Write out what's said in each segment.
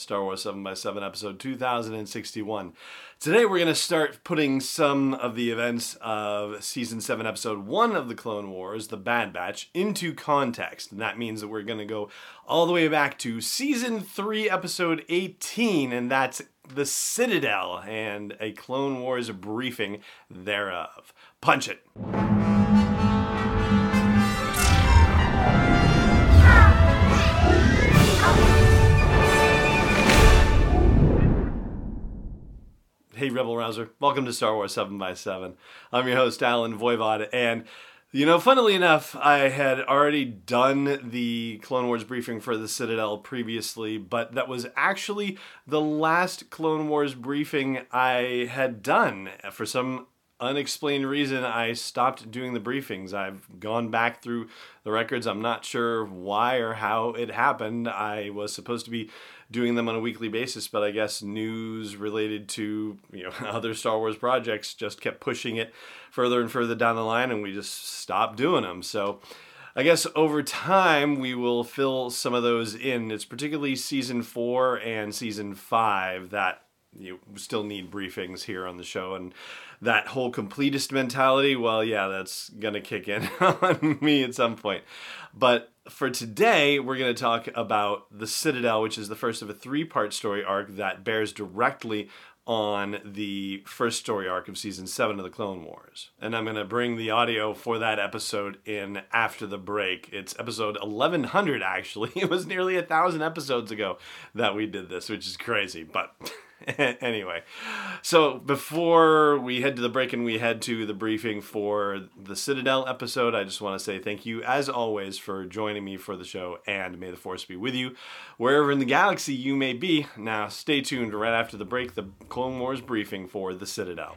Star Wars 7x7 episode 2061. Today we're going to start putting some of the events of season 7 episode 1 of the Clone Wars, The Bad Batch, into context. And that means that we're going to go all the way back to season 3 episode 18 and that's The Citadel and a Clone Wars briefing thereof. Punch it. Rebel Rouser. Welcome to Star Wars 7x7. I'm your host, Allen Voivod. And, you know, funnily enough, I had already done the Clone Wars briefing for the Citadel previously, but that was actually the last Clone Wars briefing I had done. For some unexplained reason, I stopped doing the briefings. I've gone back through the records. I'm not sure why or how it happened. I was supposed to be doing them on a weekly basis, but I guess news related to you know other Star Wars projects just kept pushing it further and further down the line, and we just stopped doing them. So. I guess over time we will fill some of those in. It's particularly season four and season five that you still need briefings here on the show and that whole completist mentality well yeah that's gonna kick in on me at some point but for today, we're going to talk about The Citadel, which is the first of a three part story arc that bears directly on the first story arc of season 7 of the Clone Wars. And I'm going to bring the audio for that episode in after the break. It's episode 1100, actually. It was nearly a thousand episodes ago that we did this, which is crazy. But. anyway, so before we head to the break and we head to the briefing for the Citadel episode, I just want to say thank you, as always, for joining me for the show, and may the Force be with you wherever in the galaxy you may be. Now, stay tuned right after the break, the Clone Wars briefing for the Citadel.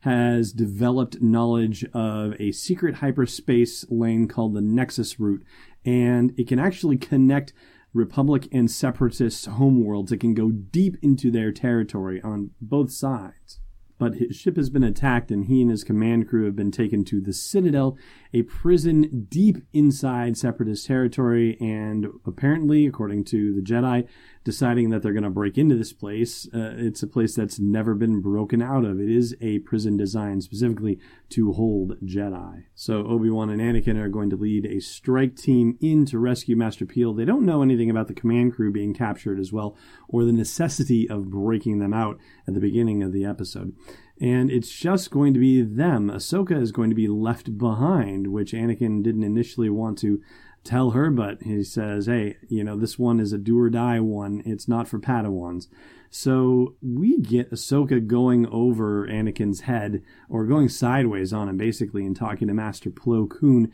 has developed knowledge of a secret hyperspace lane called the Nexus route, and it can actually connect Republic and Separatist homeworlds. It can go deep into their territory on both sides. But his ship has been attacked, and he and his command crew have been taken to the Citadel, a prison deep inside Separatist territory. And apparently, according to the Jedi, deciding that they're going to break into this place. Uh, it's a place that's never been broken out of. It is a prison designed specifically to hold Jedi. So Obi-Wan and Anakin are going to lead a strike team in to rescue Master Piell. They don't know anything about the command crew being captured as well, or the necessity of breaking them out at the beginning of the episode. And it's just going to be them. Ahsoka is going to be left behind, which Anakin didn't initially want to tell her, but he says, hey, you know, this one is a do or die one. It's not for Padawans. So we get Ahsoka going over Anakin's head, or going sideways on him, basically, and talking to Master Plo Koon.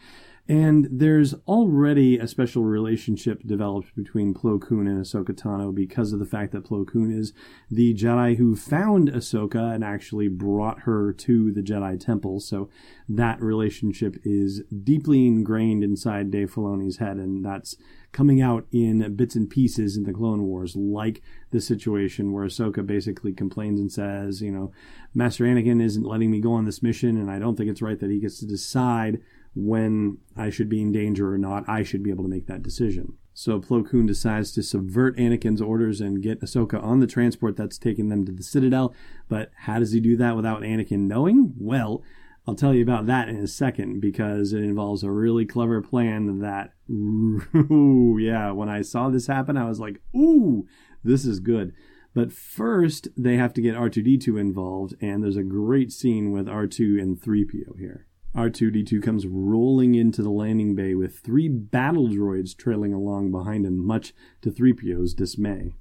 And there's already a special relationship developed between Plo Koon and Ahsoka Tano because of the fact that Plo Koon is the Jedi who found Ahsoka and actually brought her to the Jedi Temple. So that relationship is deeply ingrained inside Dave Filoni's head, and that's coming out in bits and pieces in the Clone Wars, like the situation where Ahsoka basically complains and says, you know, Master Anakin isn't letting me go on this mission, and I don't think it's right that he gets to decide when I should be in danger or not. I should be able to make that decision. So Plo Koon decides to subvert Anakin's orders and get Ahsoka on the transport that's taking them to the Citadel. But how does he do that without Anakin knowing? Well, I'll tell you about that in a second because it involves a really clever plan that, ooh, yeah, when I saw this happen, I was like, ooh, this is good. But first, they have to get R2D2 involved, and there's a great scene with R2 and 3PO here. R2D2 comes rolling into the landing bay with three battle droids trailing along behind him, much to 3PO's dismay.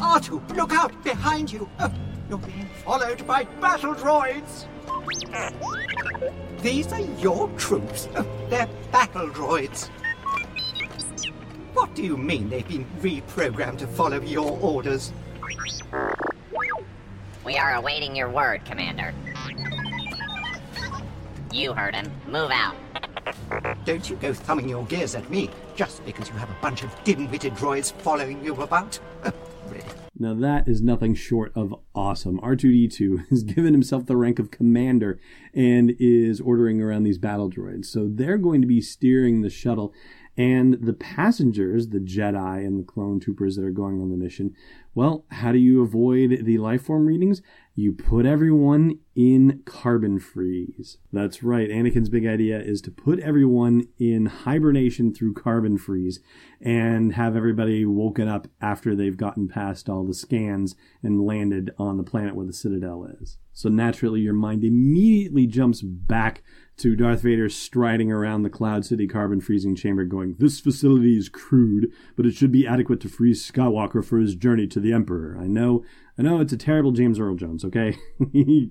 R2, look out behind you! Uh, you're being followed by battle droids! These are your troops. Uh, they're battle droids. What do you mean they've been reprogrammed to follow your orders? We are awaiting your word, Commander. You heard him. Move out. Don't you go thumbing your gears at me just because you have a bunch of dim-witted droids following you about. Really. Now that is nothing short of awesome. R2D2 has given himself the rank of commander and is ordering around these battle droids. So they're going to be steering the shuttle and the passengers, the Jedi and the clone troopers that are going on the mission, well, how do you avoid the life form readings? You put everyone in carbon freeze. That's right. Anakin's big idea is to put everyone in hibernation through carbon freeze and have everybody woken up after they've gotten past all the scans and landed on the planet where the Citadel is. So naturally, your mind immediately jumps back to Darth Vader striding around the Cloud City carbon freezing chamber, going, This facility is crude, but it should be adequate to freeze Skywalker for his journey to the Emperor. I know, I know it's a terrible James Earl Jones, okay?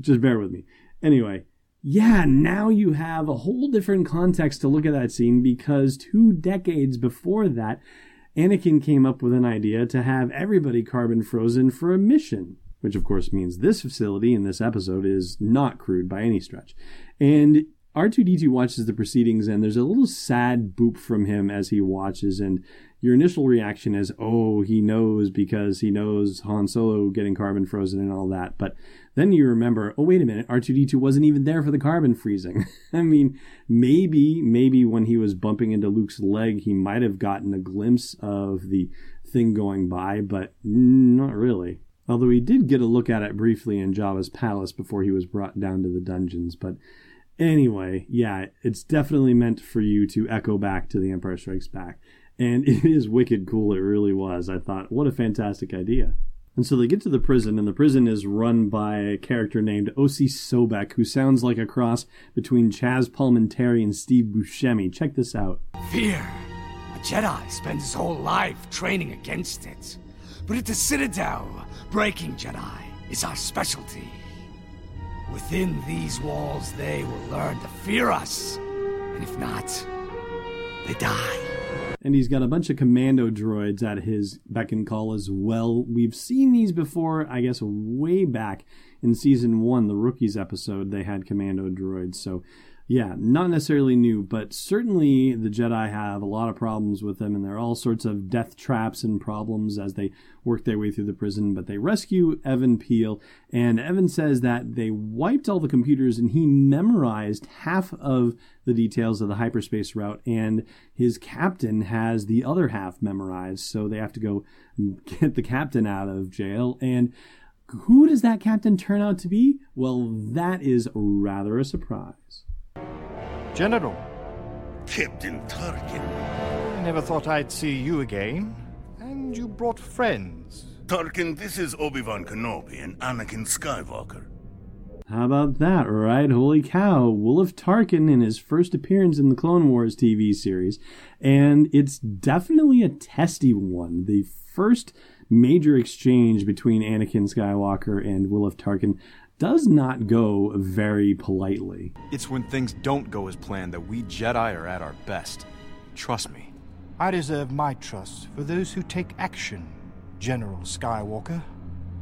Just bear with me. Anyway, yeah, now you have a whole different context to look at that scene because two decades before that, Anakin came up with an idea to have everybody carbon frozen for a mission which of course means this facility in this episode is not crude by any stretch. And R2D2 watches the proceedings, and there's a little sad boop from him as he watches. And your initial reaction is, oh, he knows because he knows Han Solo getting carbon frozen and all that. But then you remember, oh, wait a minute, R2D2 wasn't even there for the carbon freezing. I mean, maybe, maybe when he was bumping into Luke's leg, he might have gotten a glimpse of the thing going by, but not really. Although he did get a look at it briefly in Jabba's palace before he was brought down to the dungeons. But anyway, yeah, it's definitely meant for you to echo back to The Empire Strikes Back. And it is wicked cool, it really was. I thought, what a fantastic idea. And so they get to the prison, and the prison is run by a character named Osi Sobeck, who sounds like a cross between Chazz Palminteri and Steve Buscemi. Check this out. Fear. A Jedi spends his whole life training against it. But at the Citadel, breaking Jedi is our specialty. Within these walls, they will learn to fear us. And if not, they die. And he's got a bunch of commando droids at his beck and call as well. We've seen these before, I guess, way back in season one, the rookies episode, they had commando droids. So yeah, not necessarily new, but certainly the Jedi have a lot of problems with them, and there are all sorts of death traps and problems as they work their way through the prison. But they rescue Even Piell, and Even says that they wiped all the computers and he memorized half of the details of the hyperspace route, and his captain has the other half memorized, so they have to go get the captain out of jail. And who does that captain turn out to be? Well, that is rather a surprise. General. Captain Tarkin. I never thought I'd see you again. And you brought friends. Tarkin, this is Obi-Wan Kenobi and Anakin Skywalker. How about that, right? Holy cow. Wilhuff Tarkin in his first appearance in the Clone Wars TV series. And it's definitely a testy one. The first major exchange between Anakin Skywalker and Wilhuff Tarkin does not go very politely. It's when things don't go as planned that we Jedi are at our best. Trust me. I deserve my trust for those who take action, General Skywalker.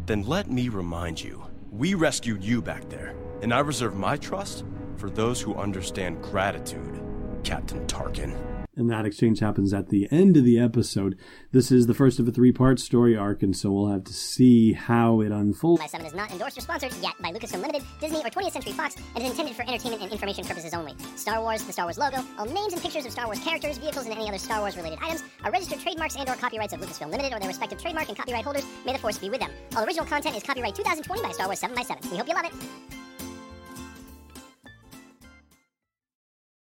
Then let me remind you we rescued you back there, and I reserve my trust for those who understand gratitude, Captain Tarkin and that exchange happens at the end of the episode. This is the first of a three-part story arc, and so we'll have to see how it unfolds. My 7 is not endorsed or sponsored yet by Lucasfilm Limited, Disney, or 20th Century Fox, and is intended for entertainment and information purposes only. Star Wars, the Star Wars logo, all names and pictures of Star Wars characters, vehicles, and any other Star Wars-related items are registered trademarks and/or copyrights of Lucasfilm Limited or their respective trademark and copyright holders. May the force be with them. All original content is copyright 2020 by Star Wars 7 by 7 We hope you love it.